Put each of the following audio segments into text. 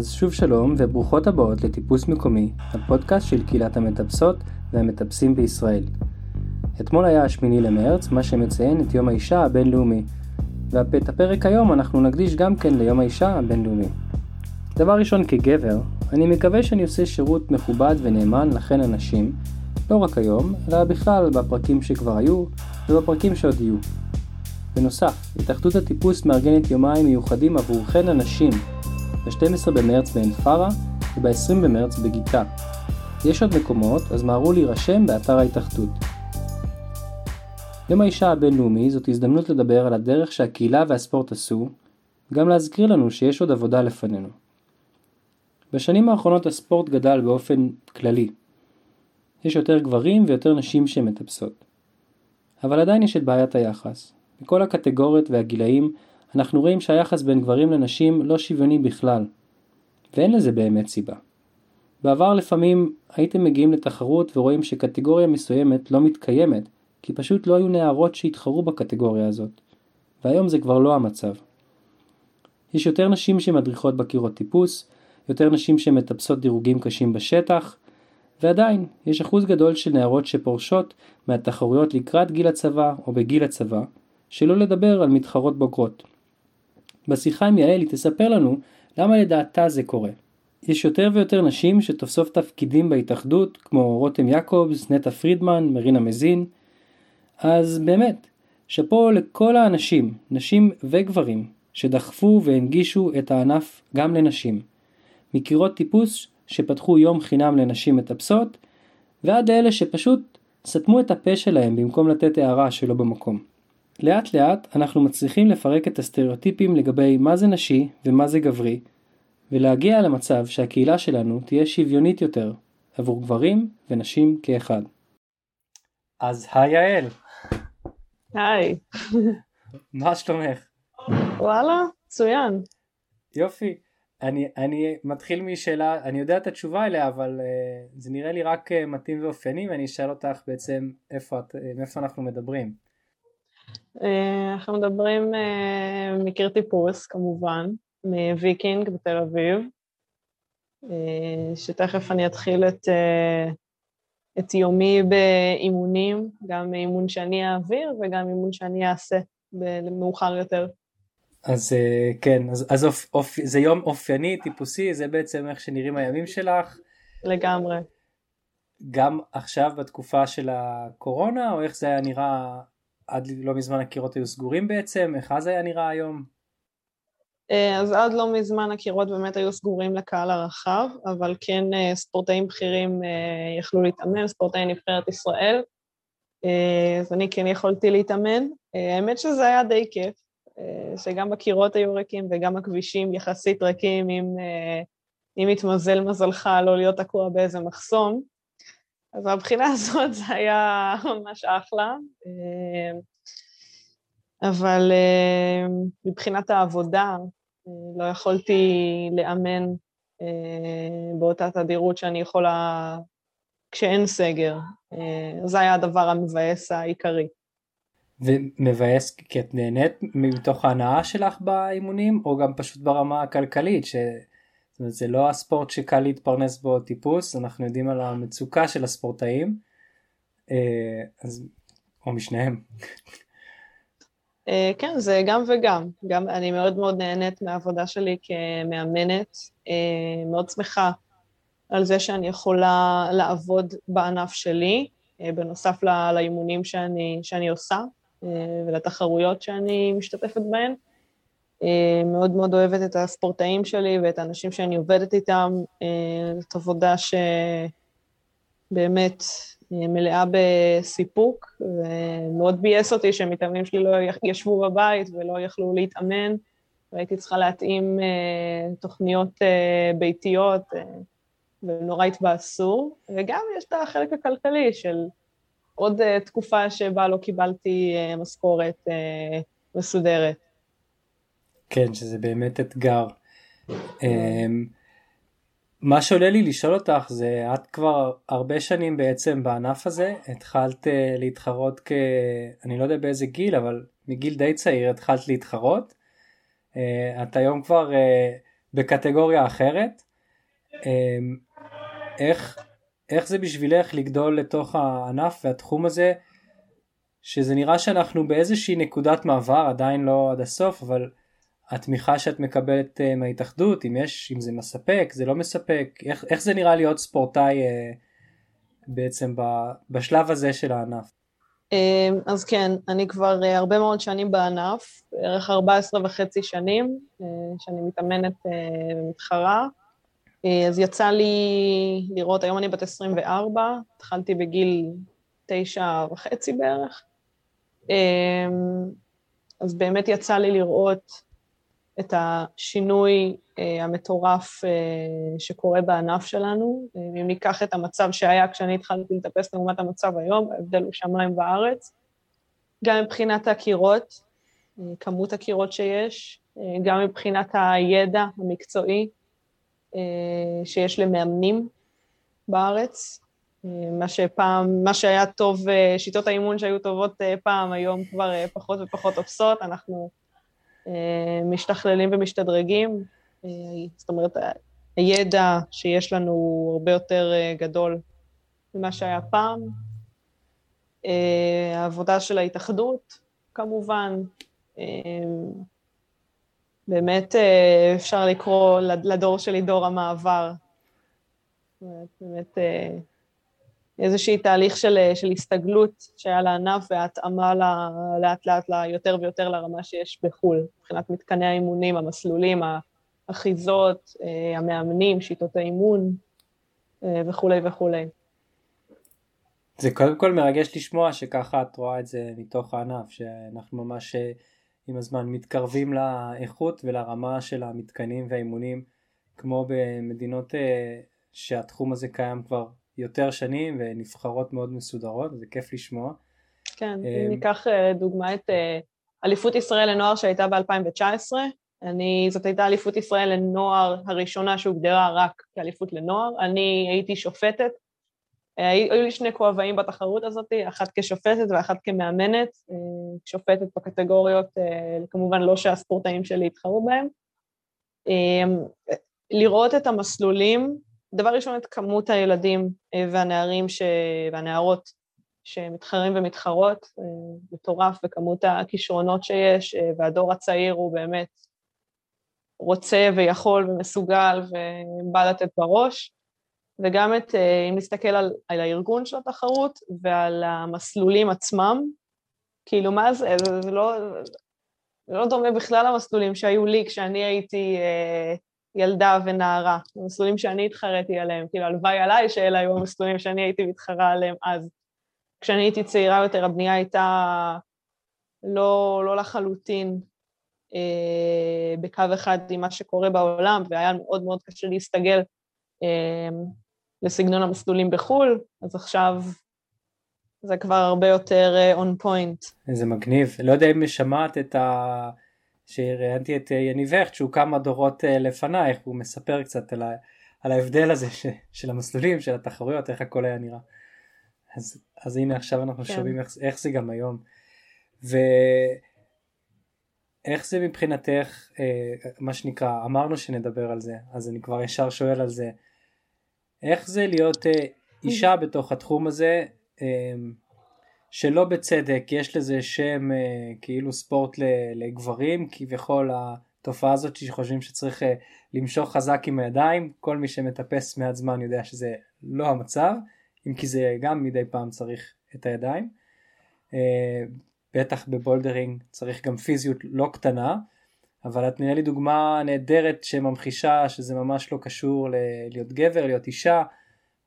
אז שוב שלום וברוכות הבאות לטיפוס מקומי, הפודקאסט של קהילת המטפסות והמטפסים בישראל. אתמול היה השמיני למרץ, מה שמציין את יום האישה הבינלאומי, ואת הפרק היום אנחנו נקדיש גם כן ליום האישה הבינלאומי. דבר ראשון כגבר, אני מקווה שאני עושה שירות מכובד ונאמן לכן הנשים, לא רק היום, אלא בכלל בפרקים שכבר היו ובפרקים שעוד יהיו. בנוסף, התאחדות הטיפוס מארגנת יומיים מיוחדים עבורכן הנשים, ב-12 במרץ בעין פארה וב-20 במרץ בגיתה. יש עוד מקומות, אז מהרו להירשם באתר ההתאחדות. יום האישה הבינלאומי זאת הזדמנות לדבר על הדרך שהקהילה והספורט עשו, וגם להזכיר לנו שיש עוד עבודה לפנינו. בשנים האחרונות הספורט גדל באופן כללי. יש יותר גברים ויותר נשים שמטפסות. אבל עדיין יש את בעיית היחס. בכל הקטגוריות והגילאים אנחנו רואים שהיחס בין גברים לנשים לא שוויוני בכלל. ואין לזה באמת סיבה. בעבר לפעמים הייתם מגיעים לתחרות ורואים שקטגוריה מסוימת לא מתקיימת, כי פשוט לא היו נערות שהתחרו בקטגוריה הזאת. והיום זה כבר לא המצב. יש יותר נשים שמדריכות בקירות טיפוס, יותר נשים שמטפסות דירוגים קשים בשטח, ועדיין, יש אחוז גדול של נערות שפורשות מהתחרויות לקראת גיל הצבא או בגיל הצבא, שלא לדבר על מתחרות בוגרות. בשיחה עם יעל היא תספר לנו למה לדעתה זה קורה. יש יותר ויותר נשים שתופסות תפקידים בהתאחדות, כמו רותם יעקובס, נטע פרידמן, מרינה מזין. אז באמת, שאפו לכל האנשים, נשים וגברים, שדחפו והנגישו את הענף גם לנשים. מקירות טיפוס שפתחו יום חינם לנשים מטפסות, ועד לאלה שפשוט סתמו את הפה שלהם במקום לתת הערה שלא במקום. לאט לאט אנחנו מצליחים לפרק את הסטריאוטיפים לגבי מה זה נשי ומה זה גברי, ולהגיע למצב שהקהילה שלנו תהיה שוויונית יותר עבור גברים ונשים כאחד. אז היי יעל. היי. מה שלומך? וואלה, מצוין. יופי. אני, אני מתחיל משאלה, אני יודע את התשובה אליה, אבל uh, זה נראה לי רק uh, מתאים ואופייני, ואני אשאל אותך בעצם איפה, את, איפה אנחנו מדברים. Uh, אנחנו מדברים uh, מקיר טיפוס, כמובן, מוויקינג בתל אביב, uh, שתכף אני אתחיל את, את יומי באימונים, גם אימון שאני אעביר וגם אימון שאני אעשה מאוחר יותר. אז אה, כן, אז, אז אופ, אופ, זה יום אופייני, טיפוסי, זה בעצם איך שנראים הימים שלך. לגמרי. גם עכשיו בתקופה של הקורונה, או איך זה היה נראה עד לא מזמן הקירות היו סגורים בעצם? איך אז היה נראה היום? אה, אז עד לא מזמן הקירות באמת היו סגורים לקהל הרחב, אבל כן אה, ספורטאים בכירים יכלו להתאמן, ספורטאי נבחרת ישראל, אז אני כן יכולתי להתאמן. האמת שזה היה די כיף, אה, שגם הקירות היו ריקים וגם הכבישים יחסית ריקים, אם, אה, אם התמזל מזלך לא להיות תקוע באיזה מחסום. אז מהבחינה הזאת זה היה ממש אחלה. אה, אבל מבחינת העבודה, לא יכולתי לאמן באותה תדירות שאני יכולה כשאין סגר. זה היה הדבר המבאס העיקרי. ומבאס כי את נהנית מתוך ההנאה שלך באימונים או גם פשוט ברמה הכלכלית ש... זה לא הספורט שקל להתפרנס בו טיפוס אנחנו יודעים על המצוקה של הספורטאים אה, אז או משניהם. אה, כן זה גם וגם גם אני מאוד מאוד נהנית מהעבודה שלי כמאמנת אה, מאוד שמחה על זה שאני יכולה לעבוד בענף שלי בנוסף לאימונים שאני, שאני עושה ולתחרויות שאני משתתפת בהן. אה, מאוד מאוד אוהבת את הספורטאים שלי ואת האנשים שאני עובדת איתם. אה, זאת עבודה שבאמת מלאה בסיפוק, ומאוד ביאס אותי שהמתאמנים שלי לא ישבו בבית ולא יכלו להתאמן, והייתי צריכה להתאים תוכניות ביתיות, ונורא התבאסו. וגם יש את החלק הכלכלי של עוד תקופה שבה לא קיבלתי משכורת מסודרת. כן, שזה באמת אתגר. um, מה שעולה לי לשאול אותך זה, את כבר הרבה שנים בעצם בענף הזה, התחלת uh, להתחרות כ... אני לא יודע באיזה גיל, אבל מגיל די צעיר התחלת להתחרות. Uh, את היום כבר uh, בקטגוריה אחרת. איך, איך זה בשבילך לגדול לתוך הענף והתחום הזה, שזה נראה שאנחנו באיזושהי נקודת מעבר, עדיין לא עד הסוף, אבל התמיכה שאת מקבלת uh, מההתאחדות, אם יש, אם זה מספק, זה לא מספק, איך, איך זה נראה להיות ספורטאי uh, בעצם ב, בשלב הזה של הענף? אמ, אז כן, אני כבר הרבה מאוד שנים בענף, בערך 14 וחצי שנים שאני מתאמנת ומתחרה. אז יצא לי לראות, היום אני בת 24, התחלתי בגיל תשע וחצי בערך. אז באמת יצא לי לראות את השינוי uh, המטורף uh, שקורה בענף שלנו. Uh, אם ניקח את המצב שהיה כשאני התחלתי לטפס לעומת המצב היום, ההבדל הוא שמיים וארץ. גם מבחינת הקירות, uh, כמות הקירות שיש, uh, גם מבחינת הידע המקצועי uh, שיש למאמנים בארץ. מה שפעם, מה שהיה טוב, שיטות האימון שהיו טובות פעם, היום כבר פחות ופחות תופסות, אנחנו אה, משתכללים ומשתדרגים, אה, זאת אומרת, הידע שיש לנו הוא הרבה יותר אה, גדול ממה שהיה פעם. העבודה של ההתאחדות, כמובן, באמת אפשר לקרוא לדור שלי דור המעבר. באמת איזשהי תהליך של, של הסתגלות שהיה לענף והתאמה לאט לאט יותר ויותר לרמה שיש בחו"ל, מבחינת מתקני האימונים, המסלולים, האחיזות, אה, המאמנים, שיטות האימון אה, וכולי וכולי. זה קודם כל מרגש לשמוע שככה את רואה את זה מתוך הענף, שאנחנו ממש אה, עם הזמן מתקרבים לאיכות ולרמה של המתקנים והאימונים כמו במדינות שהתחום הזה קיים כבר יותר שנים ונבחרות מאוד מסודרות, זה כיף לשמוע. כן, אם אמ, ניקח אה, דוגמא את אה, אליפות ישראל לנוער שהייתה ב-2019, אני, זאת הייתה אליפות ישראל לנוער הראשונה שהוגדרה רק כאליפות לנוער, אני הייתי שופטת, אה, היו לי שני כובעים בתחרות הזאת, אחת כשופטת ואחת כמאמנת, שופטת בקטגוריות, כמובן לא שהספורטאים שלי התחרו בהם. לראות את המסלולים דבר ראשון, את כמות הילדים אה, והנערים ש... והנערות שמתחרים ומתחרות, אה, מטורף, וכמות הכישרונות שיש, אה, והדור הצעיר הוא באמת רוצה ויכול ומסוגל ובא לתת בראש. וגם את, אם נסתכל על, על הארגון של התחרות ועל המסלולים עצמם, כאילו מה זה, זה לא, זה לא דומה בכלל למסלולים שהיו לי כשאני הייתי ילדה ונערה, המסלולים שאני התחרתי עליהם, כאילו הלוואי עליי שאלה היו המסלולים שאני הייתי מתחרה עליהם אז. כשאני הייתי צעירה יותר הבנייה הייתה לא, לא לחלוטין אה, בקו אחד עם מה שקורה בעולם, והיה מאוד מאוד קשה להסתגל אה, לסגנון המסלולים בחו"ל, אז עכשיו זה כבר הרבה יותר און פוינט. איזה מגניב, לא יודע אם שמעת את ה... שראיינתי את אה, יניב הכט שהוא כמה דורות אה, לפנייך, הוא מספר קצת על, ה, על ההבדל הזה ש, של המסלולים, של התחרויות, איך הכל היה נראה. אז, אז הנה עכשיו אנחנו כן. שומעים איך, איך זה גם היום. ואיך זה מבחינתך, אה, מה שנקרא, אמרנו שנדבר על זה, אז אני כבר ישר שואל על זה. איך זה להיות אה, אישה בתוך התחום הזה, אה, שלא בצדק יש לזה שם אה, כאילו ספורט לגברים כביכול התופעה הזאת שחושבים שצריך אה, למשוך חזק עם הידיים כל מי שמטפס מעט זמן יודע שזה לא המצב אם כי זה גם מדי פעם צריך את הידיים. אה, בטח בבולדרינג צריך גם פיזיות לא קטנה אבל את נראה לי דוגמה נהדרת שממחישה שזה ממש לא קשור להיות גבר להיות אישה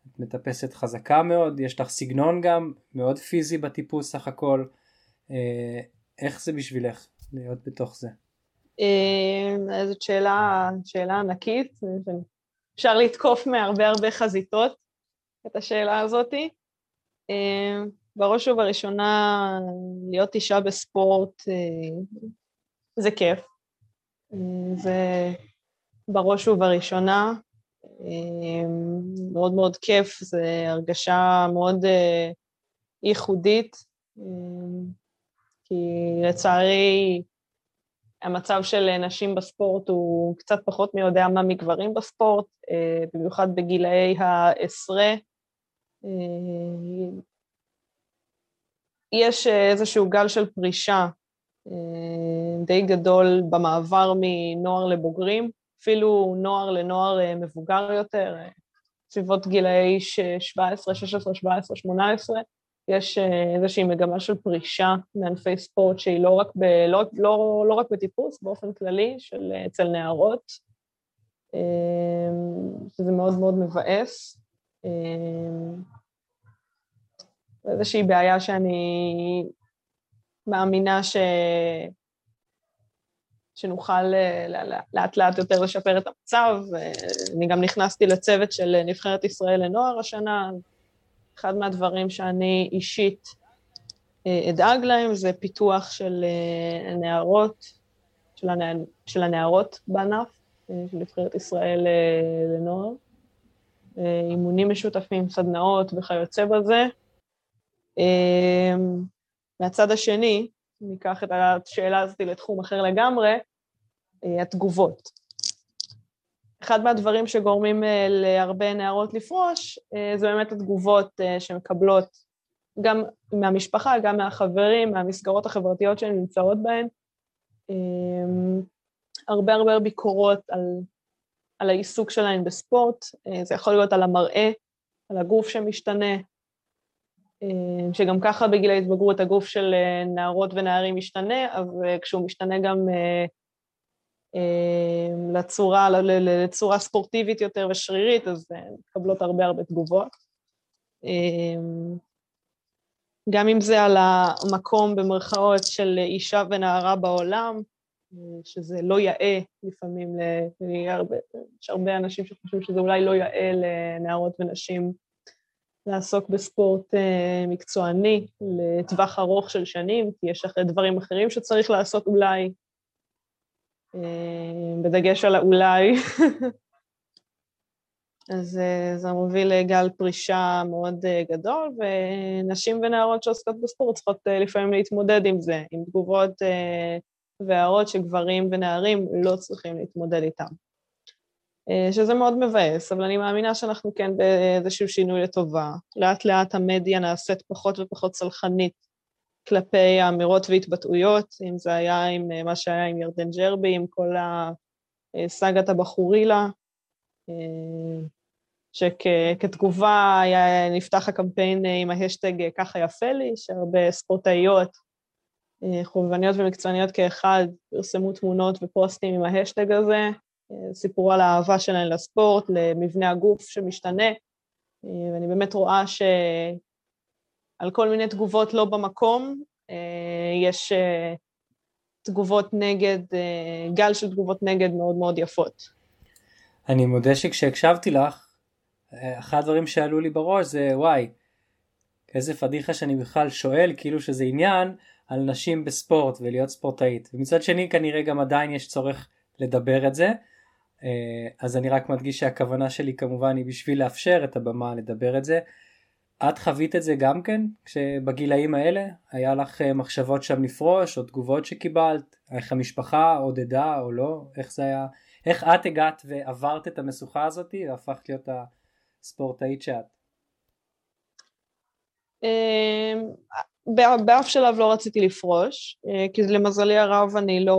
את מטפסת חזקה מאוד, יש לך סגנון גם, מאוד פיזי בטיפוס סך הכל. אה, איך זה בשבילך להיות בתוך זה? אה, זאת שאלה, שאלה ענקית, אפשר לתקוף מהרבה הרבה חזיתות את השאלה הזאתי. אה, בראש ובראשונה, להיות אישה בספורט זה כיף. זה בראש ובראשונה, מאוד מאוד כיף, זו הרגשה מאוד אה, ייחודית, אמ, כי לצערי המצב של נשים בספורט הוא קצת פחות מי יודע מה מגברים בספורט, במיוחד בגילאי העשרה. יש איזשהו גל של פרישה די גדול במעבר מנוער לבוגרים, אפילו נוער לנוער מבוגר יותר, סביבות גילאי 17, 16, 17, 18, יש אה, איזושהי מגמה של פרישה מענפי ספורט שהיא לא רק, ב, לא, לא, לא רק בטיפוס, באופן כללי, של אה, אצל נערות, אה, שזה מאוד מאוד מבאס. איזושהי בעיה שאני מאמינה ש... שנוכל לאט לאט יותר לשפר את המצב. אני גם נכנסתי לצוות של נבחרת ישראל לנוער השנה, אחד מהדברים שאני אישית אה, אדאג להם זה פיתוח של אה, נערות, של, הנע... של הנערות בענף, אה, של נבחרת ישראל לנוער, אימונים משותפים, סדנאות וכיוצא בזה. מהצד השני, ניקח את השאלה הזאת לתחום אחר לגמרי, התגובות. אחד מהדברים שגורמים אה, להרבה נערות לפרוש, אה, זה באמת התגובות אה, שמקבלות גם מהמשפחה, גם מהחברים, מהמסגרות החברתיות שהן נמצאות בהן. הרבה הרבה ביקורות על, על העיסוק שלהן בספורט, זה יכול להיות על המראה, על הגוף שמשתנה, שגם ככה בגיל ההתבגרות הגוף של נערות ונערים משתנה, אז כשהוא משתנה גם לצורה, לצורה ספורטיבית יותר ושרירית, אז אה, מתקבלות הרבה הרבה תגובות. גם אם זה על המקום במרכאות של אישה ונערה בעולם, שזה לא יאה לפעמים, יש הרבה אנשים שחושבים שזה אולי לא יאה לנערות ונשים לעסוק בספורט אה, מקצועני לטווח ארוך של שנים, כי יש אחרי דברים אחרים שצריך לעשות אולי, אה, בדגש על האולי. אז אה, זה מוביל לגל פרישה מאוד גדול, ונשים ונערות שעוסקות בספורט צריכות לפעמים להתמודד עם זה, עם תגובות והערות שגברים ונערים לא צריכים להתמודד איתם. שזה מאוד מבאס, אבל אני מאמינה שאנחנו כן באיזשהו שינוי לטובה. לאט לאט המדיה נעשית פחות ופחות סלחנית כלפי האמירות והתבטאויות, אם זה היה עם אה, מה שהיה עם ירדן ג'רבי, עם כל הסאגת הבחורילה, אה, שכתגובה היה, נפתח הקמפיין אה, עם ההשטג ככה יפה לי, שהרבה ספורטאיות, חובבניות ומקצועניות כאחד, פרסמו תמונות ופוסטים עם ההשטג הזה, סיפרו על האהבה שלהן לספורט, למבנה הגוף שמשתנה, ואני באמת רואה ש... על כל מיני תגובות לא במקום. יש אה, תגובות נגד, אה, גל של תגובות נגד מאוד מאוד יפות. אני מודה שכשהקשבתי לך, אחד הדברים שעלו לי בראש זה וואי, איזה פדיחה שאני בכלל שואל כאילו שזה עניין על נשים בספורט ולהיות ספורטאית. ומצד שני כנראה גם עדיין יש צורך לדבר את זה. אז אני רק מדגיש שהכוונה שלי כמובן היא בשביל לאפשר את הבמה לדבר את זה. את חווית את זה גם כן? כשבגילאים האלה היה לך אה, מחשבות שם לפרוש או תגובות שקיבלת? איך המשפחה עודדה או לא? איך זה היה? איך את הגעת ועברת את המשוכה הזאת והפכת להיות הספורטאית שאת? אמ, באף שלב לא רציתי לפרוש, אה, כי למזלי הרב אני לא...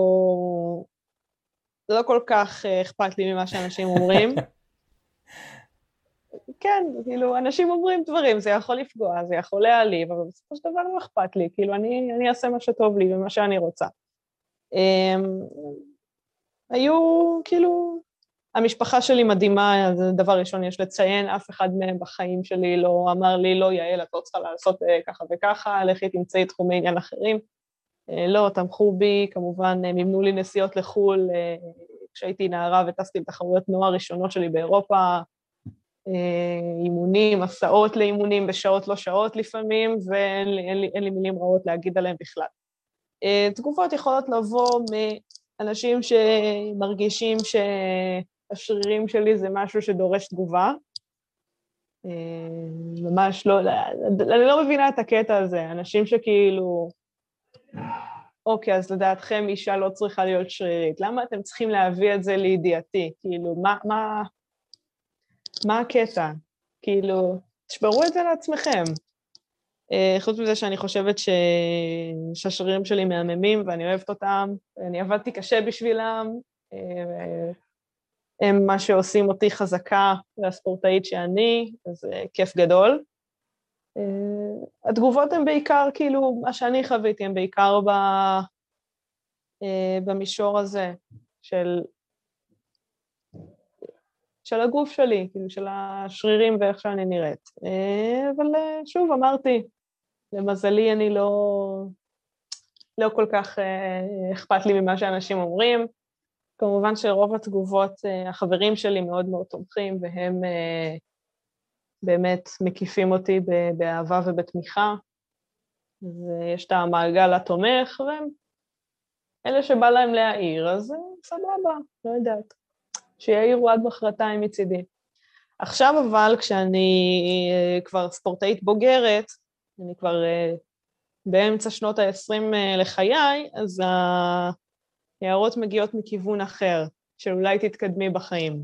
לא כל כך אה, אכפת לי ממה שאנשים אומרים. כן, כאילו, אנשים אומרים דברים, זה יכול לפגוע, זה יכול להעליב, אבל בסופו של דבר לא אכפת לי, כאילו, אני, אני אעשה מה שטוב לי ומה שאני רוצה. Um, היו, כאילו, המשפחה שלי מדהימה, זה דבר ראשון יש לציין, אף אחד מהם בחיים שלי לא אמר לי, לא, יעל, את לא צריכה לעשות uh, ככה וככה, לכי תמצאי תחומי עניין אחרים. Uh, לא, תמכו בי, כמובן, uh, מימנו לי נסיעות לחו"ל, uh, כשהייתי נערה וטסתי לתחרויות נוער ראשונות שלי באירופה, אה, אימונים, הסעות לאימונים בשעות לא שעות לפעמים, ואין לי, אין לי, אין לי מילים רעות להגיד עליהם בכלל. אה, תגובות יכולות לבוא מאנשים שמרגישים שהשרירים שלי זה משהו שדורש תגובה. אה, ממש לא, אני לא מבינה את הקטע הזה, אנשים שכאילו אוקיי, אז לדעתכם אישה לא צריכה להיות שרירית, למה אתם צריכים להביא את זה לידיעתי? כאילו, מה, מה, מה הקטע? כאילו, תשברו את זה לעצמכם. Uh, חוץ מזה שאני חושבת ש... שהשרירים שלי מהממים ואני אוהבת אותם, אני עבדתי קשה בשבילם, uh, הם מה שעושים אותי חזקה והספורטאית שאני, אז uh, כיף גדול. Uh, התגובות הן בעיקר, כאילו, מה שאני חוויתי, הן בעיקר ב... uh, במישור הזה של של הגוף שלי, כאילו של השרירים ואיך שאני נראית. אה, אבל אה, שוב, אמרתי, למזלי אני לא, לא כל כך אה, אכפת לי ממה שאנשים אומרים. כמובן שרוב התגובות, החברים שלי מאוד מאוד תומכים, והם באמת מקיפים אותי באהבה ובתמיכה. ויש את המעגל התומך, והם אלה שבא להם להעיר, אז סבבה, לא יודעת. שיעירו עד מחרתיים מצידי. עכשיו אבל, כשאני אה, כבר ספורטאית בוגרת, אני כבר אה, באמצע שנות ה-20 אה, לחיי, אז ההערות מגיעות מכיוון אחר, שאולי תתקדמי בחיים.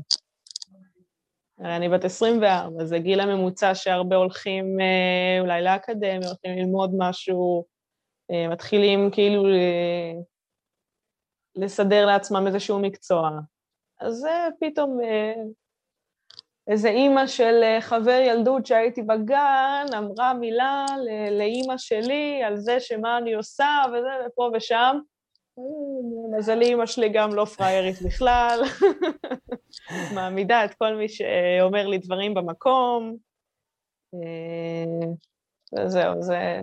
אני בת 24, זה גיל הממוצע שהרבה הולכים אולי לאקדמיה, הולכים ללמוד משהו, מתחילים כאילו לסדר לעצמם איזשהו מקצוע. אז פתאום אה, איזה אימא של אה, חבר ילדות שהייתי בגן, אמרה מילה לאימא שלי על זה שמה אני עושה וזה, ופה ושם. מזלי אימא שלי גם לא פריירית בכלל, מעמידה את כל מי שאומר לי דברים במקום. אה, וזהו, זה...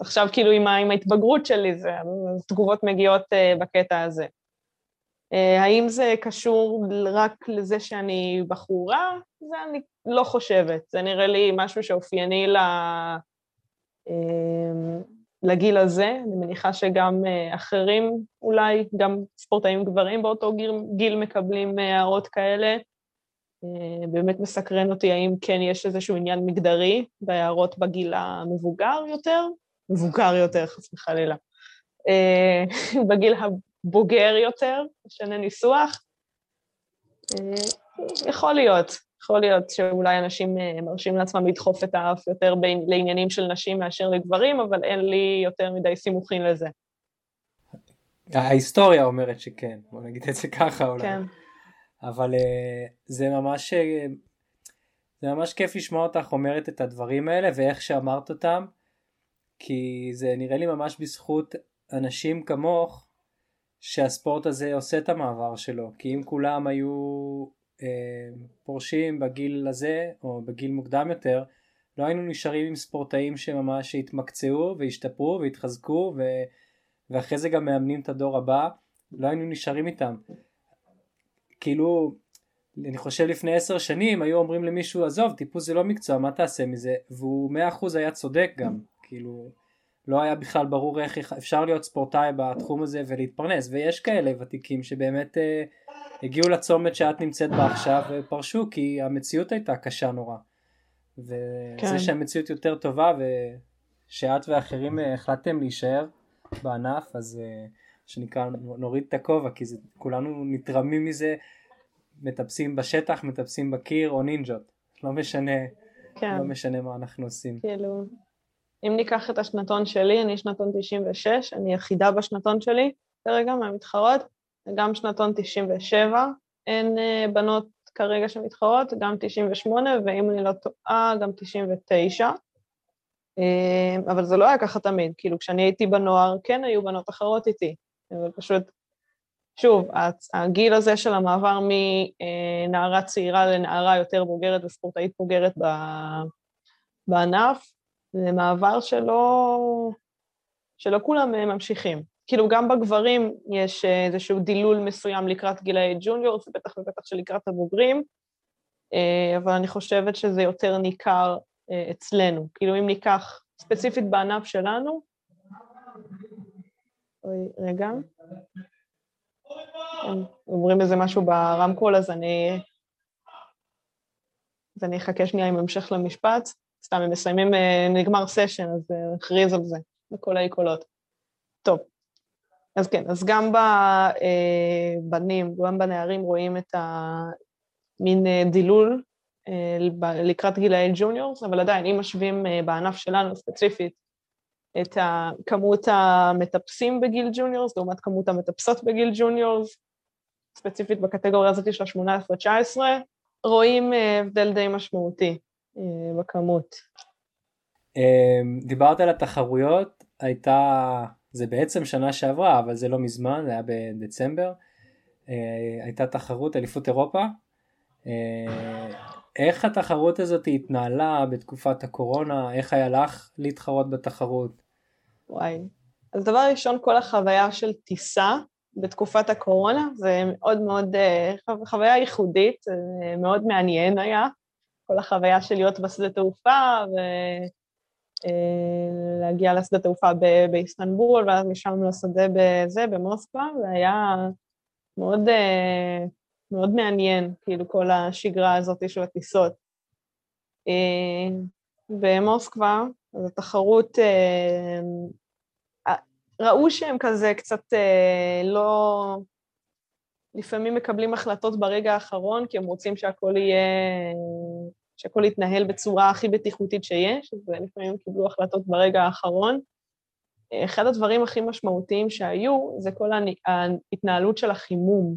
עכשיו כאילו עם, ההתבגרות שלי, זה, התגובות מגיעות בקטע הזה. אה, האם זה קשור רק לזה שאני בחורה? זה אני לא חושבת. זה נראה לי משהו שאופייני ל... אה, לגיל הזה. אני מניחה שגם אה, אחרים, אולי גם ספורטאים גברים באותו גיל, גיל מקבלים הערות כאלה. באמת מסקרן אותי האם כן יש איזשהו עניין מגדרי בהערות בגיל המבוגר יותר, מבוגר יותר, חס וחלילה. בגיל בוגר יותר, משנה ניסוח. אה, יכול להיות, יכול להיות שאולי אנשים אה, מרשים לעצמם לדחוף את האף יותר בין, לעניינים של נשים מאשר לגברים, אבל אין לי יותר מדי סימוכין לזה. ההיסטוריה אומרת שכן, בוא נגיד את זה ככה אולי. כן. אבל אה, זה ממש, זה ממש כיף לשמוע אותך אומרת את הדברים האלה ואיך שאמרת אותם, כי זה נראה לי ממש בזכות אנשים כמוך שהספורט הזה עושה את המעבר שלו, כי אם כולם היו אה, פורשים בגיל הזה, או בגיל מוקדם יותר, לא היינו נשארים עם ספורטאים שממש התמקצעו והשתפרו והתחזקו ו... ואחרי זה גם מאמנים את הדור הבא, לא היינו נשארים איתם. כאילו, אני חושב לפני עשר שנים היו אומרים למישהו עזוב טיפוס זה לא מקצוע מה תעשה מזה? והוא מאה אחוז היה צודק גם. כאילו לא היה בכלל ברור איך אפשר להיות ספורטאי בתחום הזה ולהתפרנס. ויש כאלה ותיקים שבאמת אה, הגיעו לצומת שאת נמצאת בה עכשיו ופרשו כי המציאות הייתה קשה נורא וזה כן. שהמציאות יותר טובה ושאת ואחרים אה, החלטתם להישאר בענף אז אה, שנקרא נוריד את הכובע כי זה, כולנו נתרמים מזה מטפסים בשטח מטפסים בקיר או נינג'ות לא משנה כן. לא משנה מה אנחנו עושים כאילו אם ניקח את השנתון שלי, אני שנתון 96, אני יחידה בשנתון שלי כרגע מהמתחרות, וגם שנתון 97, אין uh, בנות כרגע שמתחרות, גם 98, ואם אני לא טועה, גם 99. Uh, אה, אבל זה לא היה ככה תמיד, כאילו כשאני הייתי בנוער, כן היו בנות אחרות איתי, אבל פשוט, שוב, הגיל הזה של המעבר מנערה צעירה לנערה יותר בוגרת וספורטאית בוגרת בענף, זה מעבר שלא, שלא כולם אה, ממשיכים. כאילו גם בגברים יש אה, איזשהו דילול מסוים לקראת גילאי ג'וניור, ובטח ובטח שלקראת הבוגרים, אה, אבל אני חושבת שזה יותר ניכר אצלנו. כאילו אם ניקח ספציפית בענף שלנו, אוי, רגע. אומרים איזה משהו ברמקול, אז אני... אז אני אחכה שנייה עם המשך למשפט. סתם, הם מסיימים, אה, נגמר סשן, אז נכריז אה, על זה, האי קולות. טוב, אז כן, אז גם בבנים, גם בנערים רואים את המין דילול לקראת גילאי juniors, אבל עדיין, אם משווים בענף שלנו ספציפית את כמות המטפסים בגיל juniors לעומת כמות המטפסות בגיל juniors, ספציפית בקטגוריה הזאת של ה-18-19, רואים אה, הבדל די משמעותי אה, בכמות. דיברת על התחרויות, הייתה, זה בעצם שנה שעברה, אבל זה לא מזמן, זה היה בדצמבר, אה, הייתה תחרות אליפות אירופה. איך התחרות הזאת התנהלה בתקופת הקורונה? איך היה לך להתחרות בתחרות? וואי. אז דבר ראשון, כל החוויה של טיסה בתקופת הקורונה, זה מאוד מאוד, אה, חוויה ייחודית, אה, מאוד מעניין היה, כל החוויה של להיות בשדה תעופה אה, לשדה תעופה באיסטנבול, ואז משם לשדה בזה, במוסקבה, זה היה מאוד, מאוד מעניין, כאילו כל השגרה הזאת של הטיסות. במוסקבה, אז התחרות ראו שהם כזה קצת אה, לא... לפעמים מקבלים החלטות ברגע האחרון, כי הם רוצים שהכל יהיה... שהכל יתנהל בצורה הכי בטיחותית שיש, אז לפעמים קיבלו החלטות ברגע האחרון. אחד הדברים הכי משמעותיים שהיו, זה כל ההתנהלות של החימום,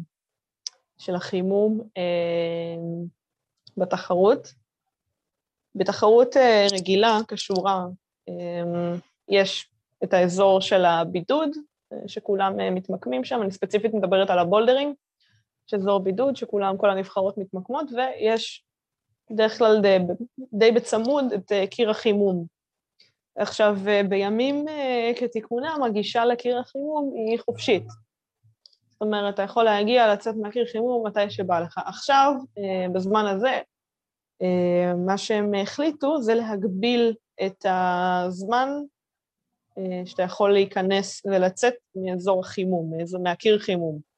של החימום אה, בתחרות. בתחרות אה, רגילה, כשורה, אה, יש את האזור של הבידוד, שכולם אה, מתמקמים שם, אני ספציפית מדברת על הבולדרים, אזור בידוד שכולם, כל הנבחרות מתמקמות, ויש בדרך כלל די, די בצמוד את אה, קיר החימום. עכשיו, אה, בימים כתיקונם, הגישה לקיר החימום היא חופשית. זאת אומרת, אתה יכול להגיע, לצאת מהקיר חימום מתי שבא לך. עכשיו, בזמן הזה, מה שהם החליטו זה להגביל את הזמן אה, שאתה יכול להיכנס ולצאת מאזור החימום, מהקיר חימום.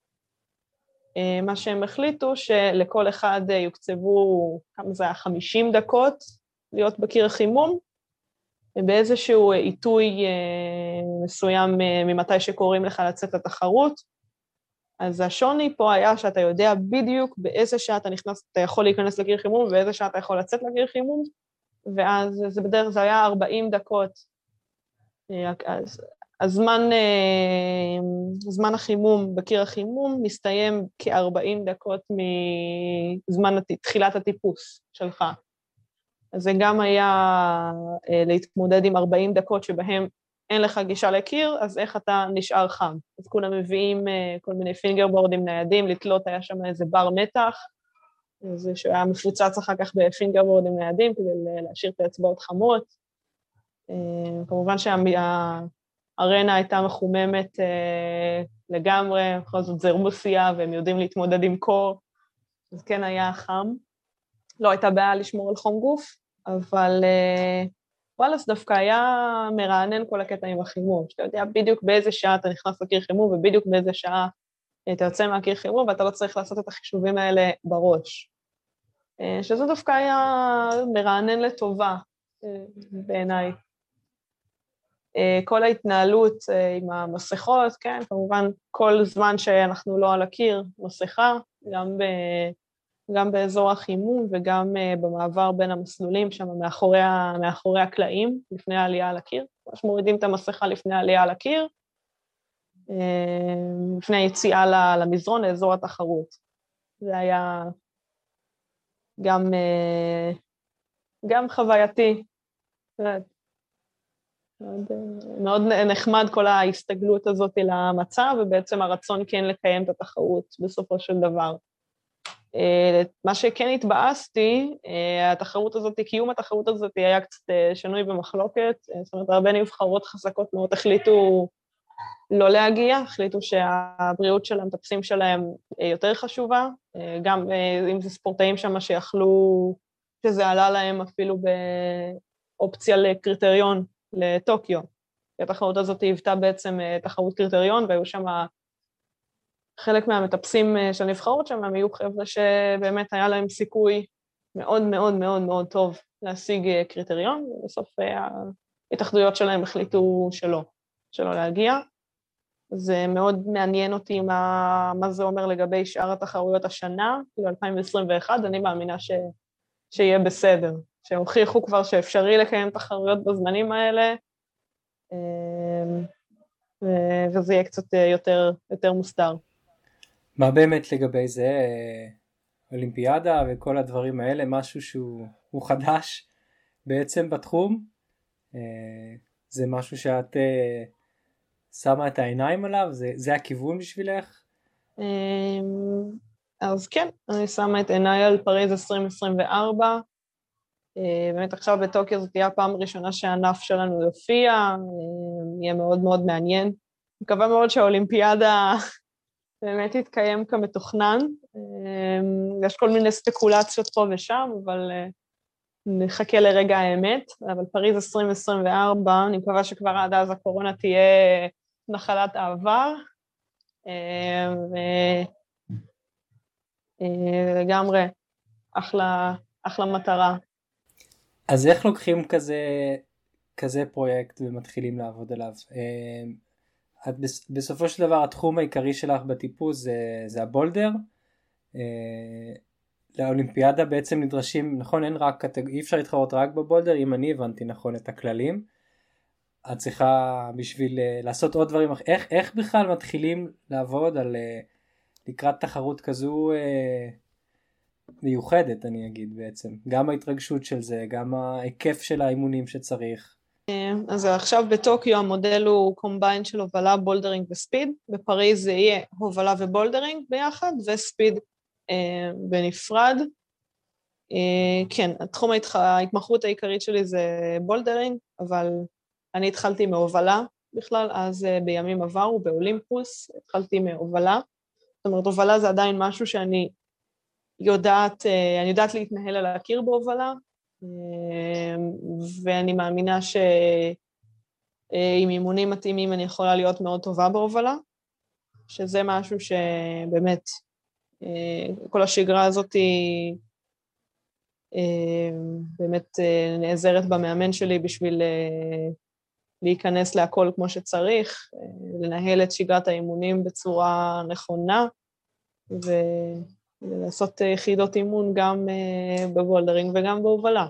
אה, מה שהם החליטו, שלכל אחד אה, יוקצבו, כמה זה היה? 50 דקות להיות בקיר החימום, ובאיזשהו עיתוי מסוים ממתי שקוראים לך לצאת לתחרות. אז השוני פה היה שאתה יודע בדיוק באיזה שעה אתה נכנס, אתה יכול להיכנס לקיר חימום ובאיזה שעה אתה יכול לצאת לקיר חימום, ואז זה בדרך, זה היה 40 דקות הזמן, אה, זמן החימום בקיר החימום מסתיים כ-40 דקות מזמן תחילת הטיפוס שלך. אז זה גם היה אה, להתמודד עם 40 דקות שבהם אין לך גישה לקיר, אז איך אתה נשאר חם? אז כולם מביאים אה, כל מיני פינגרבורדים ניידים, לתלות, היה שם איזה בר מתח, זה שהיה מפוצץ אחר כך בפינגרבורדים ניידים כדי להשאיר את האצבעות חמות. כמובן שהארנה הייתה מחוממת אה, לגמרי, בכל זאת זה רוסיה והם יודעים להתמודד עם קור, אז כן היה חם. לא הייתה בעיה לשמור על חום גוף, אבל אה, וואלה, זה דווקא היה מרענן כל הקטע עם החימום, שאתה יודע בדיוק באיזה שעה אתה נכנס לקיר חימום ובדיוק באיזה שעה אתה יוצא מהקיר חימום ואתה לא צריך לעשות את החישובים האלה בראש. שזה דווקא היה מרענן לטובה בעיניי. אה, כל ההתנהלות אה, עם המסכות, כן, כמובן כל זמן שאנחנו לא על הקיר, מסכה, גם, ב, גם באזור החימום וגם אה, במעבר בין המסלולים שם מאחורי, מאחורי הקלעים, לפני העלייה על הקיר. ממש מורידים את המסכה לפני העלייה על הקיר, לפני היציאה למזרון, לאזור התחרות. זה היה גם, גם חווייתי. מאוד, מאוד נחמד כל ההסתגלות הזאת למצב, ובעצם הרצון כן לקיים את התחרות בסופו של דבר. אה, מה שכן התבאסתי, אה, התחרות הזאת, קיום התחרות הזאת היה קצת אה, שנוי במחלוקת, זאת אומרת, הרבה נבחרות חזקות מאוד החליטו לא להגיע, החליטו שהבריאות של המטפסים שלהם יותר חשובה, גם אם זה ספורטאים שם שיכלו, שזה עלה להם אפילו באופציה לקריטריון לטוקיו. התחרות הזאת היוותה בעצם אה, תחרות קריטריון, והיו שם חלק מהמטפסים אה, של הנבחרות שם, הם היו חבר'ה שבאמת היה להם סיכוי מאוד מאוד מאוד מאוד טוב להשיג אה, קריטריון, ובסוף ההתאחדויות שלהם החליטו שלא, שלא להגיע. זה מאוד מעניין אותי מה, מה זה אומר לגבי שאר התחרויות השנה, כאילו 2021, אני מאמינה ש, שיהיה בסדר, שהוכיחו כבר שאפשרי לקיים תחרויות בזמנים האלה, אמ, וזה יהיה קצת יותר, יותר מוסדר. מה באמת לגבי זה, אולימפיאדה וכל הדברים האלה, משהו שהוא חדש בעצם בתחום? אה, זה משהו שאת אה, שמה את העיניים עליו? זה, זה הכיוון בשבילך? אמ, אז כן, אני שמה את עיניי על פריז 2024. אה, באמת עכשיו בטוקיו זאת תהיה הפעם הראשונה שהענף שלנו יופיע, אה, יהיה מאוד מאוד מעניין. מקווה מאוד שהאולימפיאדה באמת תתקיים כמתוכנן. אה, יש כל מיני ספקולציות פה ושם, אבל נחכה לרגע האמת. אבל פריז 2024, אני מקווה שכבר עד אז הקורונה תהיה נחלת העבר. ולגמרי, אחלה, אחלה מטרה. אז איך לוקחים כזה, כזה פרויקט ומתחילים לעבוד עליו? אה, את בסופו של דבר התחום העיקרי שלך בטיפוס זה, זה הבולדר. אה, לאולימפיאדה בעצם נדרשים, נכון אין רק, אי אפשר להתחרות רק ב boulder אם אני הבנתי נכון את הכללים. את צריכה בשביל אה, לעשות עוד דברים, איך, איך בכלל מתחילים לעבוד על לקראת תחרות כזו מיוחדת אני אגיד בעצם, גם ההתרגשות של זה, גם ההיקף של האימונים שצריך. אז עכשיו בטוקיו המודל הוא combined של הובלה, bouldering ו speed, בפריז זה יהיה הובלה ו bouldering ביחד ו speed אה, בנפרד. אה, כן, ההתח... ההתמחות העיקרית שלי זה bouldering, אבל אני התחלתי מהובלה בכלל, אז אה, בימים עברו באולימפוס, התחלתי מהובלה. זאת אומרת, הובלה זה עדיין משהו שאני יודעת, אה, אני יודעת להתנהל על הקיר בהובלה, אה, ואני מאמינה שעם אה, אימונים מתאימים אני יכולה להיות מאוד טובה בהובלה, שזה משהו שבאמת, כל השגרה הזאת היא באמת נעזרת במאמן שלי בשביל להיכנס להכל כמו שצריך, לנהל את שגרת האימונים בצורה נכונה, ו... לעשות אה, יחידות אימון גם אה, בבולדרינג וגם בהובלה.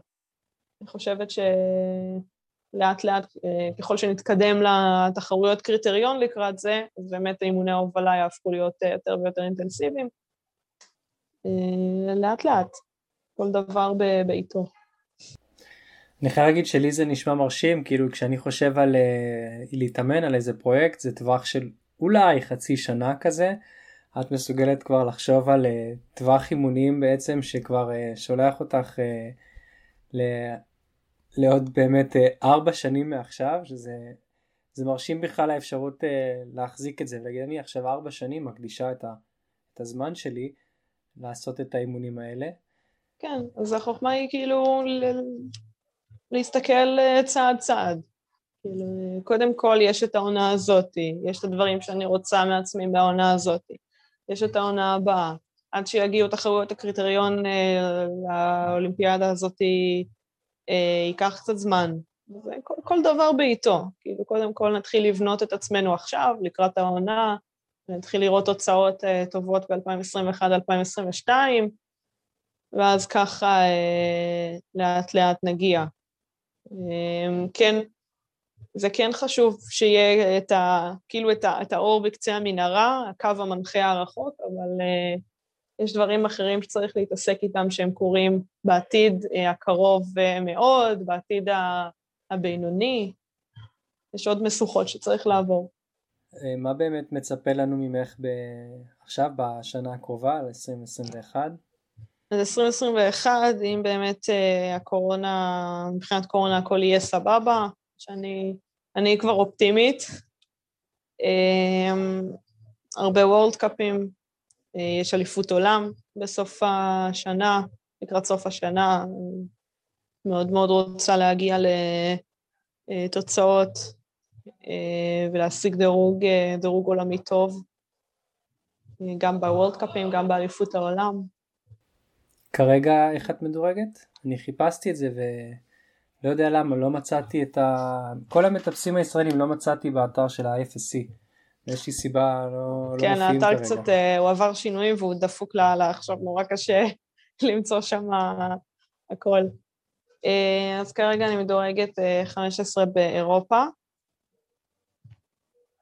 אני חושבת שלאט לאט, אה, ככל שנתקדם לתחרויות קריטריון לקראת זה, אז באמת אימוני ההובלה יהפכו להיות יותר ויותר אינטנסיביים. לאט לאט, כל דבר בעיתו. אני חייב להגיד שלי זה נשמע מרשים, כאילו כשאני חושב על להתאמן על איזה פרויקט, זה טווח של אולי חצי שנה כזה. את מסוגלת כבר לחשוב על uh, טווח אימונים בעצם שכבר uh, שולח אותך uh, ל- לעוד באמת ארבע שנים מעכשיו, שזה זה מרשים בכלל האפשרות להחזיק את זה ולהגיד אני עכשיו ארבע שנים מקדישה את, ה, את הזמן שלי לעשות את האימונים האלה. כן, אז החוכמה היא כאילו ל- להסתכל צעד צעד. כאילו, קודם כל יש את העונה הזאתי, יש את הדברים שאני רוצה מעצמי בעונה הזאתי. יש את העונה הבאה. עד שיגיעו תחרויות הקריטריון אה, לאולימפיאדה הזאת אה, ייקח קצת זמן. זה כל, כל דבר בעיתו. כאילו, קודם כל נתחיל לבנות את עצמנו עכשיו, לקראת העונה, נתחיל לראות תוצאות אה, טובות ב-2021-2022, ואז ככה לאט לאט נגיע. כן, זה כן חשוב שיהיה את ה... כאילו את, ה, את האור בקצה המנהרה, הקו המנחה הרחוק, אבל uh, יש דברים אחרים שצריך להתעסק איתם שהם קורים בעתיד uh, הקרוב uh, מאוד, בעתיד הבינוני. יש עוד משוכות שצריך לעבור. מה באמת מצפה לנו ממך ב... עכשיו, בשנה הקרובה, על 2021? אז 2021, אם באמת uh, הקורונה, מבחינת קורונה הכל יהיה סבבה, שאני כבר אופטימית. Um, הרבה וורלד קאפים, uh, יש אליפות עולם בסוף השנה, לקראת סוף השנה, מאוד מאוד רוצה להגיע לתוצאות uh, ולהשיג דירוג, דירוג עולמי טוב, גם בוורלד קאפים, גם באליפות העולם. כרגע איך את מדורגת? אני חיפשתי את זה ו... לא יודע למה, לא מצאתי את ה... כל המטפסים הישראלים לא מצאתי באתר של ה-FSC. איזושהי סיבה לא, כן, לא האתר כרגע. קצת, אה, הוא עבר שינויים והוא דפוק לאללה, עכשיו נורא קשה למצוא שם הכל. אה, אז כרגע אני מדורגת אה, 15 באירופה,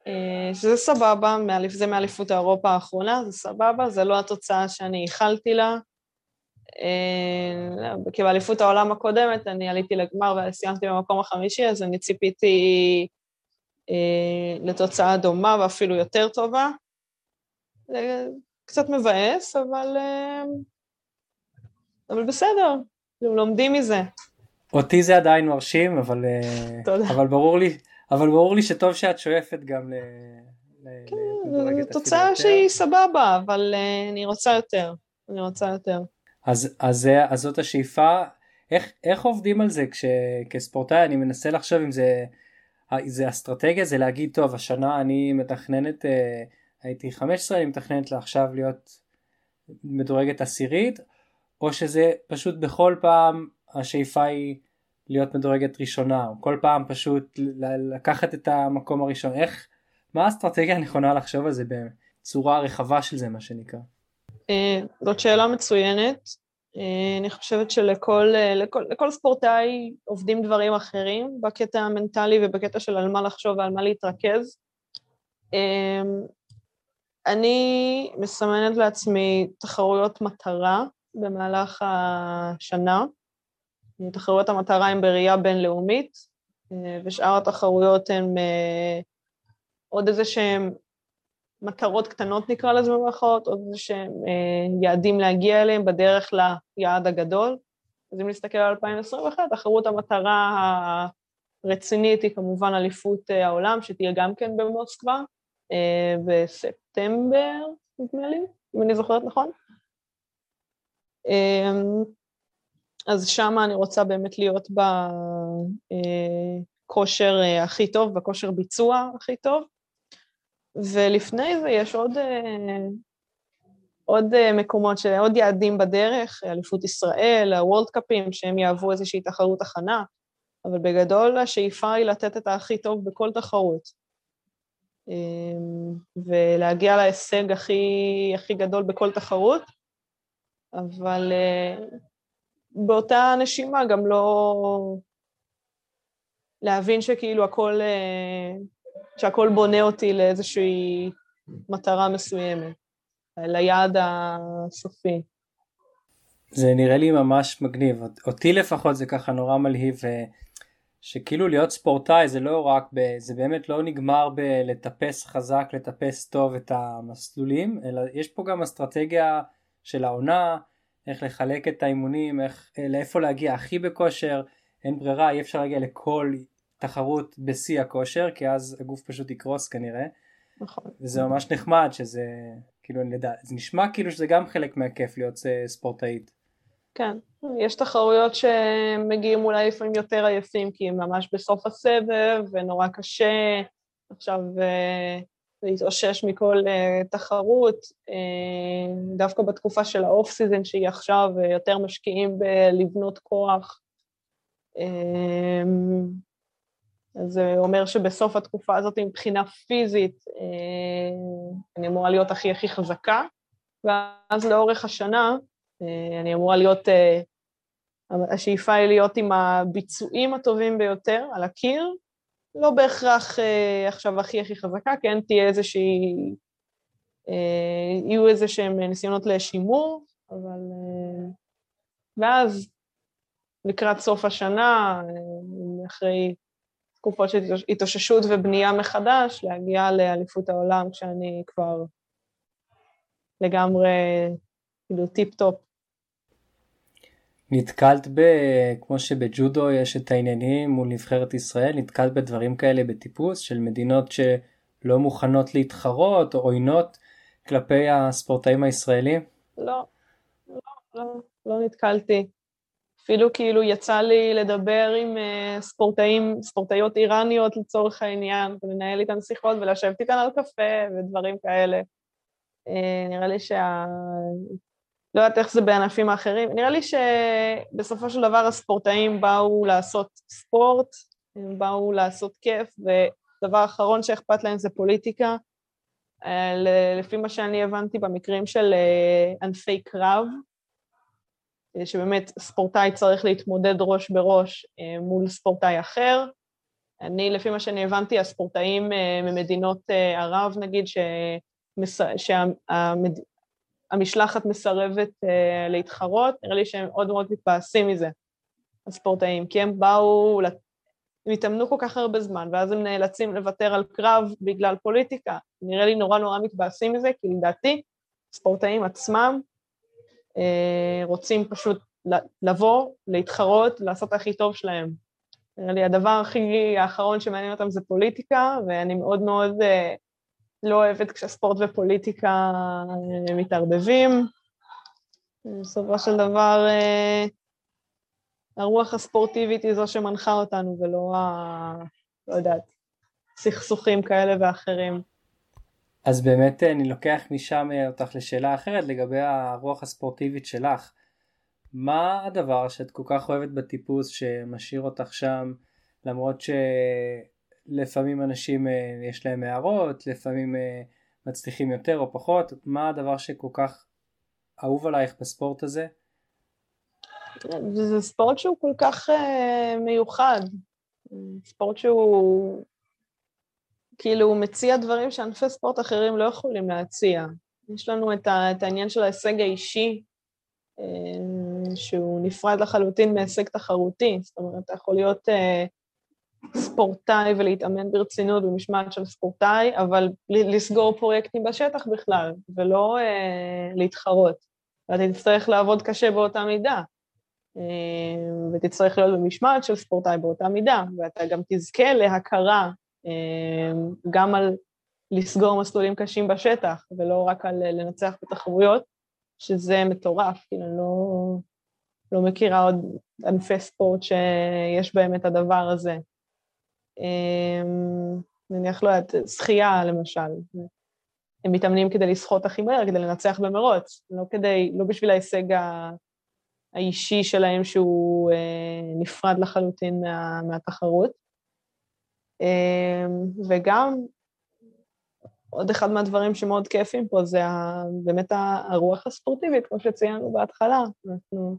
אה, שזה סבבה, זה מאליפות אירופה האחרונה, זה סבבה, זה לא התוצאה שאני ייחלתי לה. אה, כי באליפות העולם הקודמת אני עליתי לגמר וסיימתי במקום החמישי, אז אני ציפיתי אה, לתוצאה דומה ואפילו יותר טובה. קצת מבאס, אבל, אה, אבל בסדר, לומדים מזה. אותי זה עדיין מרשים, אבל. אבל ברור לי, אבל ברור לי שטוב שאת שואפת גם ל... כן, זו תוצאה. שהיא סבבה, אבל אני רוצה יותר. אני רוצה יותר. אז, אז, אז זאת השאיפה. איך, איך עובדים על זה כש, כספורטאי? אני מנסה לחשוב אם זה, זה אסטרטגיה, זה להגיד, טוב, השנה אני מתכננת, אה, הייתי 15, אני מתכננת לעכשיו להיות מדורגת עשירית, או שזה פשוט בכל פעם השאיפה היא להיות מדורגת ראשונה, או כל פעם פשוט לקחת את המקום הראשון. איך, מה האסטרטגיה הנכונה לחשוב על זה בצורה רחבה של זה, מה שנקרא? אה, זאת שאלה מצוינת. אה, אני חושבת שלכל אה, לכל, לכל ספורטאי עובדים דברים אחרים בקטע המנטלי ובקטע של על מה לחשוב ועל מה להתרכז. אני מסמנת לעצמי תחרויות מטרה במהלך השנה. תחרויות המטרה הן בראייה בינלאומית, ושאר התחרויות הן עוד איזה שהן מטרות קטנות נקרא לזה במירכאות, עוד איזה שהם אה, יעדים להגיע אליהם בדרך ליעד הגדול. אז אם נסתכל על 2021, תחרות המטרה הרצינית היא כמובן אליפות אה, העולם, שתהיה גם כן במוסקבה, אה, בספטמבר, נדמה לי, אם אני זוכרת נכון. אז שם אני רוצה באמת להיות בכושר הכי טוב, בכושר ביצוע הכי טוב. ולפני זה יש עוד, אה, עוד אה, מקומות, ש- עוד יעדים בדרך, אליפות ישראל, הוולד קאפים, שהם יהוו איזושהי תחרות הכנה, אבל בגדול השאיפה היא לתת את הכי טוב בכל תחרות. אה, ולהגיע להישג הכי, הכי גדול בכל תחרות, אבל אה, באותה נשימה גם לא... להבין שכאילו הכל... שהכל בונה אותי לאיזושהי מטרה מסוימת, ליעד הסופי. זה נראה לי ממש מגניב אותי לפחות זה ככה נורא מלהיב שכאילו להיות ספורטאי זה לא רק ב, זה באמת לא נגמר בלטפס חזק לטפס טוב את המסלולים אלא יש פה גם אסטרטגיה של העונה איך לחלק את האימונים איך לאיפה להגיע הכי בכושר אין ברירה אי אפשר להגיע לכל תחרות בשיא הכושר כי אז הגוף פשוט יקרוס כנראה נכון. וזה ממש נחמד שזה כאילו אני יודע זה נשמע כאילו שזה גם חלק מהכיף להיות אה, ספורטאית. כן, יש תחרויות שמגיעים אולי לפעמים יותר עייפים, כי הם ממש בסוף הסבב, ונורא קשה עכשיו אה, להתאושש מכל אה, תחרות. דווקא בתקופה של ה off season, שהיא עכשיו, יותר משקיעים בלבנות כוח. זה אומר שבסוף התקופה הזאת, מבחינה פיזית, אה, אני אמורה להיות הכי הכי חזקה, ואז לאורך השנה, אה, אני אמורה להיות, אה, השאיפה היא להיות עם הביצועים הטובים ביותר על הקיר, לא בהכרח עכשיו הכי הכי חזקה, כן תהיה איזושהי, יהיו איזה שהם ניסיונות לשימור, אבל... ואז לקראת סוף השנה, אחרי תקופות של התאוששות ובנייה מחדש, להגיע לאליפות העולם כשאני כבר לגמרי, כאילו טיפ-טופ. נתקלת ב... כמו שבג'ודו יש את העניינים מול נבחרת ישראל, נתקלת בדברים כאלה בטיפוס של מדינות שלא מוכנות להתחרות או עוינות כלפי הספורטאים הישראלים? לא, לא, לא, לא נתקלתי. אפילו כאילו יצא לי לדבר עם אה, ספורטאים, ספורטאיות איראניות לצורך העניין, ולנהל איתן שיחות ולשבת איתן על קפה ודברים כאלה. Uh, נראה לי שה... לא יודעת איך זה בענפים האחרים, נראה לי שבסופו של דבר הספורטאים באו לעשות ספורט, הם באו לעשות כיף, ודבר אחרון שאכפת להם זה פוליטיקה, לפי מה שאני הבנתי במקרים של ענפי קרב, שבאמת ספורטאי צריך להתמודד ראש בראש מול ספורטאי אחר. אני, לפי מה שאני הבנתי, הספורטאים ממדינות ערב, נגיד, שהמשלחת מסרבת להתחרות, נראה לי שהם עוד מאוד מתבאסים מזה, הספורטאים, כי הם באו, הם התאמנו כל כך הרבה זמן, ואז הם נאלצים לוותר על קרב בגלל פוליטיקה. נראה לי נורא נורא מתבאסים מזה, כי לדעתי, ספורטאים עצמם אה, רוצים פשוט לבוא, להתחרות, לעשות הכי טוב שלהם. נראה לי הדבר הכי האחרון שמעניין אותם זה פוליטיקה, ואני מאוד מאוד אה, לא אוהבת כשספורט ופוליטיקה אה, מתערבבים. בסופו של דבר, אה, הרוח הספורטיבית היא זו שמנחה אותנו, ולא ה... לא יודעת, סכסוכים כאלה ואחרים. אז באמת אני לוקח משם אותך לשאלה אחרת לגבי הרוח הספורטיבית שלך. מה הדבר שאת כל כך אוהבת בטיפוס שמשאיר אותך שם למרות שלפעמים אנשים אה, יש להם הערות, לפעמים אה, מצליחים יותר או פחות, מה הדבר שכל כך אהוב עלייך בספורט הזה? זה ספורט שהוא כל כך מיוחד, ספורט שהוא כאילו הוא מציע דברים שענפי ספורט אחרים לא יכולים להציע. יש לנו את, ה, את העניין של ההישג האישי, uh, שהוא נפרד לחלוטין מהישג תחרותי, זאת אומרת, אתה יכול להיות uh, ספורטאי ולהתאמן ברצינות במשמעת של ספורטאי, אבל לסגור פרויקטים בשטח בכלל, ולא uh, להתחרות. ואתה תצטרך לעבוד קשה באותה מידה. אה, ותצטרך להיות במשמעת של ספורטאי באותה מידה, ואתה גם תזכה להכרה אה, גם על לסגור מסלולים קשים בשטח, ולא רק על לנצח בתחרויות, שזה מטורף, כאילו אני לא, לא מכירה עוד ענפי ספורט שיש בהם את הדבר הזה. אה, נניח, לא יודעת, שחייה למשל. הם מתאמנים כדי לשחות הכי מהר, כדי לנצח במרוץ, לא כדי, לא בשביל ההישג. האישי שלהם שהוא אה, נפרד לחלוטין מה, מהתחרות. אה, וגם עוד אחד מהדברים שמאוד כיפים פה זה באמת הרוח הספורטיבית, כמו שציינו בהתחלה. אנחנו,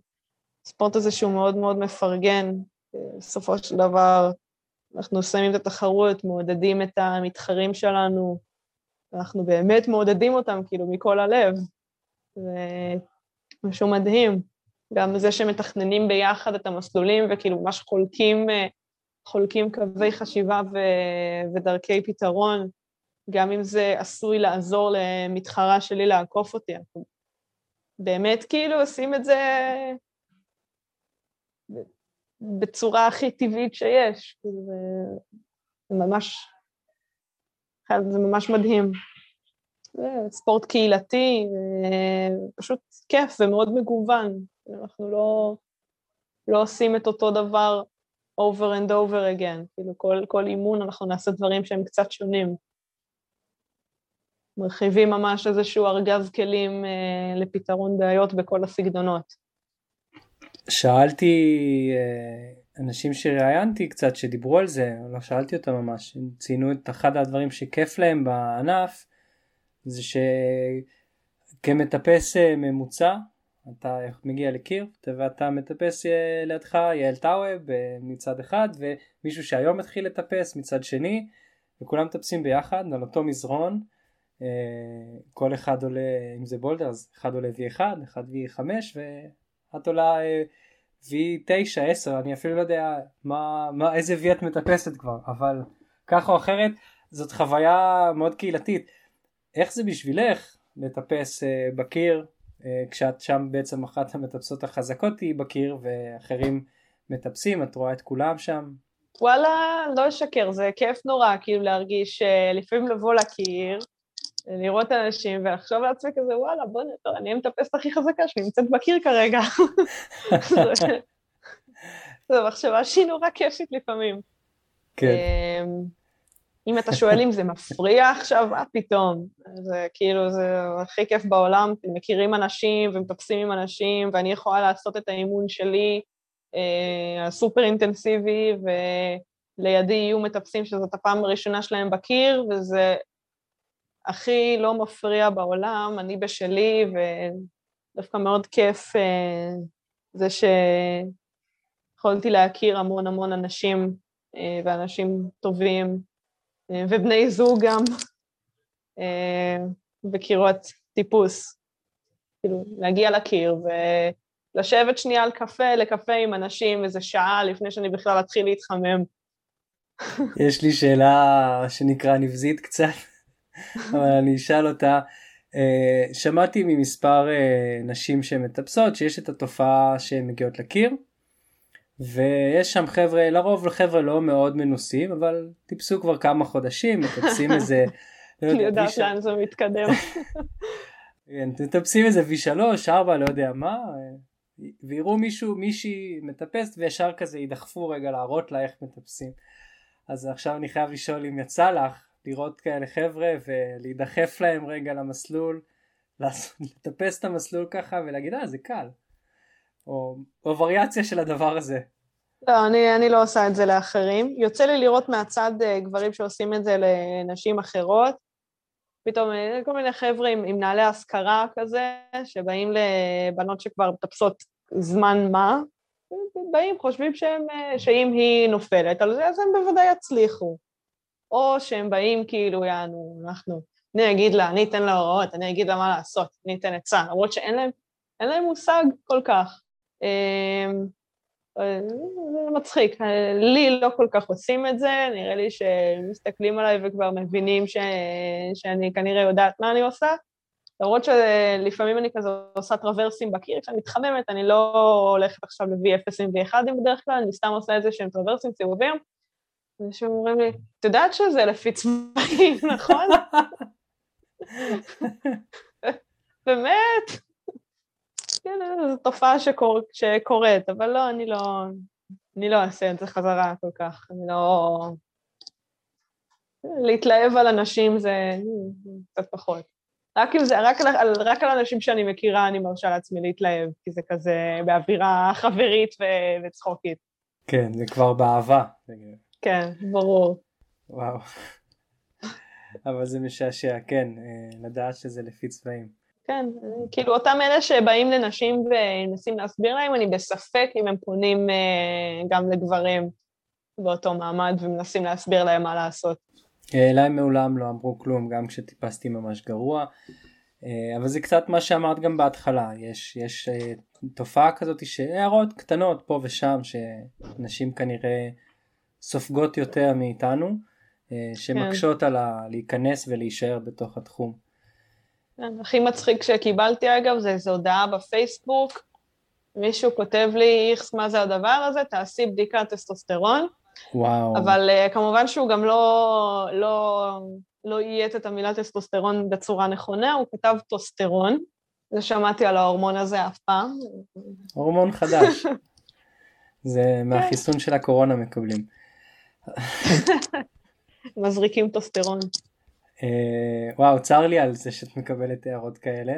הספורט הזה שהוא מאוד מאוד מפרגן, בסופו של דבר אנחנו שמים את התחרות, מעודדים את המתחרים שלנו, אנחנו באמת מעודדים אותם כאילו מכל הלב. זה משהו מדהים. גם זה שמתכננים ביחד את המסלולים וכאילו ממש חולקים, אה, חולקים קווי חשיבה ו, ודרכי פתרון, גם אם זה עשוי לעזור למתחרה שלי לעקוף אותי. אנחנו באמת כאילו עושים את זה בצורה הכי טבעית שיש. זה, זה ממש, זה ממש מדהים. ספורט קהילתי, פשוט כיף ומאוד מגוון. אנחנו לא, לא עושים את אותו דבר over and over again, כאילו כל, כל אימון אנחנו נעשה דברים שהם קצת שונים. מרחיבים ממש איזשהו ארגז כלים אה, לפתרון בעיות בכל הסגנונות. שאלתי אה, אנשים שראיינתי קצת שדיברו על זה, לא שאלתי אותם ממש, הם ציינו את אחד הדברים שכיף להם בענף, זה שכמטפס אה, ממוצע אתה מגיע לקיר ואתה מטפס אה, לידך יעל טאווב אה, מצד אחד ומישהו שהיום מתחיל לטפס מצד שני וכולם מטפסים ביחד על אותו מזרון. אה, כל אחד עולה אם זה בולדר אז אחד עולה V1 אחד V5 ואת עולה V9 10 אני אפילו לא יודע מה, מה איזה V את מטפסת כבר אבל ככה או אחרת זאת חוויה מאוד קהילתית. איך זה בשבילך לטפס בקיר? אה, כשאת שם בעצם אחת המטפסות החזקות היא בקיר ואחרים מטפסים, את רואה את כולם שם? וואלה, לא אשקר, זה כיף נורא, כאילו להרגיש, אה, לפעמים לבוא לקיר, לראות אנשים ולחשוב לעצמי כזה, וואלה, בוא נראה, אני המטפסת הכי חזקה שנמצאת בקיר כרגע. זו מחשבה שהיא נורא כיפית לפעמים. כן. אם אתה שואל אם זה מפריע עכשיו, מה פתאום? זה כאילו, זה הכי כיף בעולם, אתם מכירים אנשים ומטפסים עם אנשים, ואני יכולה לעשות את האימון שלי אה, הסופר אינטנסיבי, ולידי יהיו מטפסים שזאת הפעם הראשונה שלהם בקיר, וזה הכי לא מפריע בעולם, אני בשלי, ודווקא מאוד כיף אה, זה שיכולתי להכיר המון המון אנשים אה, ואנשים טובים, אה, ובני זוג גם, וקירות טיפוס. כאילו, להגיע לקיר ולשבת שנייה על קפה, לקפה עם אנשים איזה שעה לפני שאני בכלל אתחיל להתחמם. יש לי שאלה שנקרא נבזית קצת, אבל אני אשאל אותה. Uh, שמעתי ממספר נשים שמטפסות שיש את התופעה שהן מגיעות לקיר ויש שם חבר'ה לרוב חבר'ה לא מאוד מנוסים אבל טיפסו כבר כמה חודשים מטפסים איזה. לא אני יודעת לאן זה מתקדם. כן, מטפסים איזה V3 4 לא יודע מה ויראו מישהו מישהי מטפסת וישר כזה ידחפו רגע להראות לה איך מטפסים. אז עכשיו אני חייב לשאול אם יצא לך לראות כאלה חבר'ה ולהידחף להם רגע למסלול, לטפס את המסלול ככה ולהגיד אה זה קל, או, או וריאציה של הדבר הזה. לא, אני, אני לא עושה את זה לאחרים. יוצא לי לראות מהצד אה, גברים שעושים את זה לנשים אחרות. פתאום אה, כל מיני חבר'ה עם, עם נעלי השכרה כזה, שבאים לבנות שכבר מטפסות זמן מה, באים, חושבים שהם, אה, שאם היא נופלת על זה, אז הם בוודאי יצליחו. או שהם באים כאילו, יענו, אנחנו, אני אגיד לה, אני אתן לה הוראות, אני אגיד לה מה לעשות, אני אתן עצה, למרות שאין להם, להם מושג כל כך. אמ, אה, זה מצחיק, לי לא כל כך עושים את זה, נראה לי שמסתכלים עליי וכבר מבינים ש... שאני כנראה יודעת מה אני עושה, למרות שלפעמים אני כזה עושה טרוורסים בקיר, כשאני מתחממת, אני לא הולכת עכשיו ל-V0 ו-1 בדרך כלל, אני סתם עושה איזה שהם טרוורסים סיבובים. אנשים אומרים לי, את יודעת שזה לפי צבעים, נכון? באמת? כן, זו תופעה שקור... שקורית, אבל לא, אני לא... אני לא אעשה את זה חזרה כל כך, אני לא... להתלהב על אנשים זה קצת פחות. רק אם זה, רק על, רק על אנשים שאני מכירה אני מרשה לעצמי להתלהב, כי זה כזה באווירה חברית ו- וצחוקית. כן, זה כבר באהבה. כן, ברור. וואו. אבל זה משעשע, כן, אה, לדעת שזה לפי צבעים. כן, כאילו אותם אלה שבאים לנשים ומנסים להסביר להם, אני בספק אם הם פונים אה, גם לגברים באותו מעמד ומנסים להסביר להם מה לעשות. אליי מעולם לא אמרו כלום, גם כשטיפסתי ממש גרוע. אה, אבל זה קצת מה שאמרת גם בהתחלה, יש, יש אה, תופעה כזאת שהערות קטנות פה ושם שנשים כנראה סופגות יותר מאיתנו, אה, שמקשות כן. על ה- להיכנס ולהישאר בתוך התחום. כן, הכי מצחיק שקיבלתי אגב זה איזו הודעה בפייסבוק, מישהו כותב לי, איכס, מה זה הדבר הזה? תעשי בדיקת טסטוסטרון. וואו. אבל אה, כמובן שהוא גם לא, לא, לא איית את המילה טסטוסטרון בצורה נכונה, הוא כתב טוסטרון. לא שמעתי על ההורמון הזה אף פעם. הורמון חדש. זה מהחיסון של הקורונה מקבלים. מזריקים טוסטרון. אה, וואו, צר לי על זה שאת מקבלת הערות כאלה,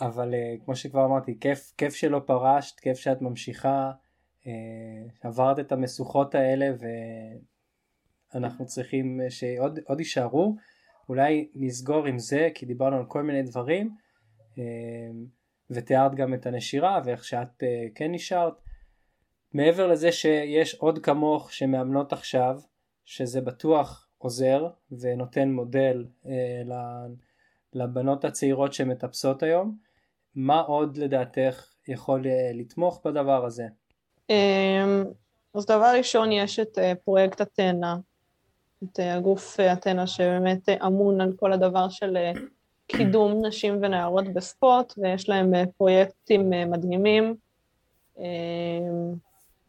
אבל אה, כמו שכבר אמרתי, כיף, כיף שלא פרשת, כיף שאת ממשיכה. אה, עברת את המשוכות האלה ואנחנו צריכים שעוד יישארו. אולי נסגור עם זה כי דיברנו על כל מיני דברים אה, ותיארת גם את הנשירה ואיך שאת אה, כן נשארת. מעבר לזה שיש עוד כמוך שמאמנות עכשיו שזה בטוח עוזר ונותן מודל לבנות הצעירות שמטפסות היום, מה עוד לדעתך יכול לתמוך בדבר הזה? אמ, אז דבר ראשון, יש את אה, פרויקט אתנה, את אה, הגוף אתנה שבאמת אמון על כל הדבר של אה, קידום נשים ונערות בספורט, ויש להם פרויקטים מדהימים, אמ,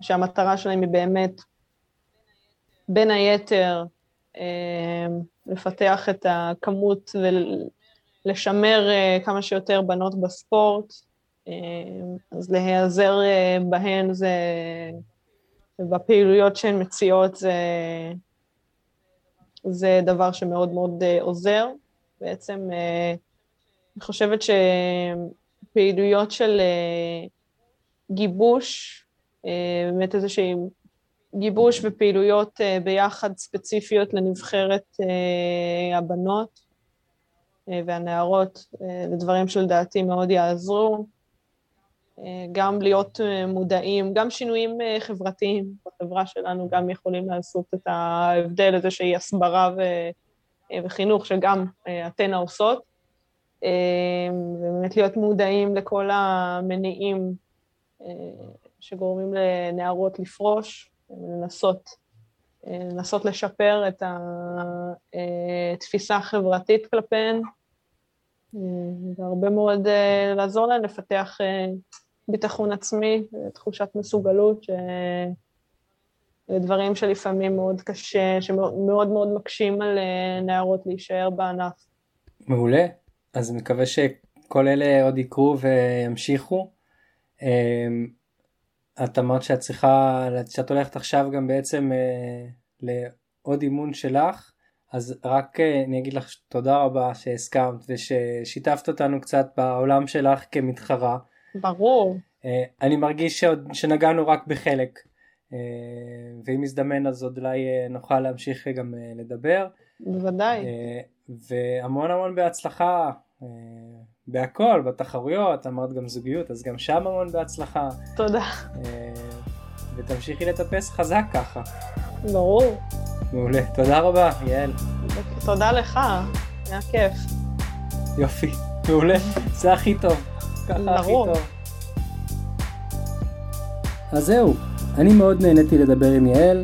שהמטרה שלהם היא באמת, בין היתר, לפתח את הכמות ולשמר כמה שיותר בנות בספורט, אה, אז להיעזר אה, בהן זה, בפעילויות שהן מציעות זה, זה דבר שמאוד מאוד אה, עוזר. בעצם אני חושבת שפעילויות של גיבוש, באמת איזושהי גיבוש ופעילויות ביחד ספציפיות לנבחרת הבנות, והנערות לדברים שלדעתי מאוד יעזרו. גם להיות מודעים, גם שינויים חברתיים בחברה שלנו גם יכולים לעשות את ההבדל הזה שהיא הסברה ו... וחינוך שגם אתנה עושות. ובאמת להיות מודעים לכל המניעים שגורמים לנערות לפרוש, לנסות, לנסות לשפר את התפיסה החברתית כלפיהן, והרבה מאוד לעזור להן לפתח ביטחון עצמי, תחושת מסוגלות, דברים שלפעמים מאוד קשה, שמאוד מאוד מקשים על נערות להישאר בענף. מעולה, אז מקווה שכל אלה עוד יקרו וימשיכו. את אמרת שאת צריכה, שאת הולכת עכשיו גם בעצם אה, לעוד אימון שלך, אז רק אה, אני אגיד לך תודה רבה שהסכמת וששיתפת אותנו קצת בעולם שלך כמתחרה. ברור. אה, אני מרגיש שעוד, שנגענו רק בחלק, אה, ואם יזדמן אז עוד אולי אה, נוכל להמשיך גם אה, לדבר. בוודאי. אה, והמון המון בהצלחה. אה, בהכל, בתחרויות, אמרת גם זוגיות, אז גם שם המון בהצלחה. תודה. אה, ותמשיכי לטפס חזק ככה. ברור. מעולה. תודה רבה, יעל. תודה לך, היה כיף. יופי, מעולה. זה הכי טוב. ככה הכי טוב. אז זהו, אני מאוד נהניתי לדבר עם יעל,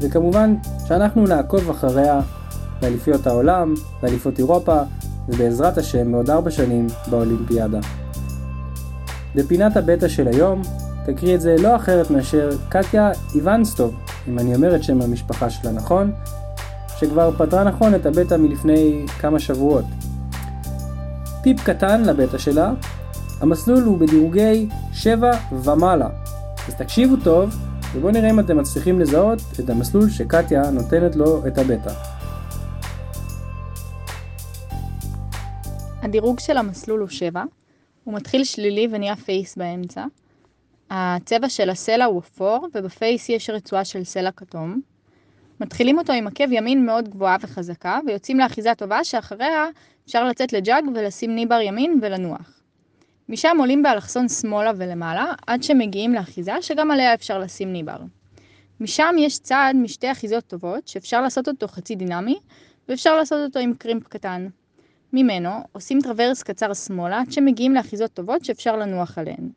וכמובן שאנחנו נעקוב אחריה באליפיות העולם, באליפות אירופה, ובעזרת השם מעוד ארבע שנים באולימפיאדה. בפינת הבטא של היום תקריא את זה לא אחרת מאשר קטיה איוונסטוב, אם אני אומר את שם המשפחה שלה נכון, שכבר פתרה נכון את הבטא מלפני כמה שבועות. טיפ קטן לבטא שלה, המסלול הוא בדירוגי 7 ומעלה, אז תקשיבו טוב ובואו נראה אם אתם מצליחים לזהות את המסלול שקטיה נותנת לו את הבטא. הדירוג של המסלול הוא 7, הוא מתחיל שלילי ונהיה face באמצע. הצבע של הסלע הוא אפור, וב face יש רצועה של סלע כתום. מתחילים אותו עם עקב ימין מאוד גבוהה וחזקה, ויוצאים לאחיזה טובה שאחריה אפשר לצאת ל jug ולשים knee bar ימין ולנוח. משם עולים באלכסון שמאלה ולמעלה, עד שמגיעים לאחיזה שגם עליה אפשר לשים knee bar. משם יש צעד משתי אחיזות טובות, שאפשר לעשות אותו חצי דינמי, ואפשר לעשות אותו עם crimp קטן. ממנו עושים traverse קצר שמאלה עד שמגיעים לאחיזות טובות שאפשר לנוח עליהן.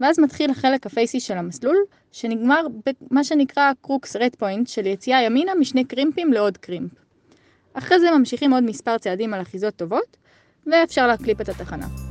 ואז מתחיל החלק הפייסי של המסלול, שנגמר במה שנקרא crux redpoint של יציאה ימינה משני קרימפים לעוד קרימפ. אחרי זה ממשיכים עוד מספר צעדים על אחיזות טובות, ואפשר להקליפ את התחנה.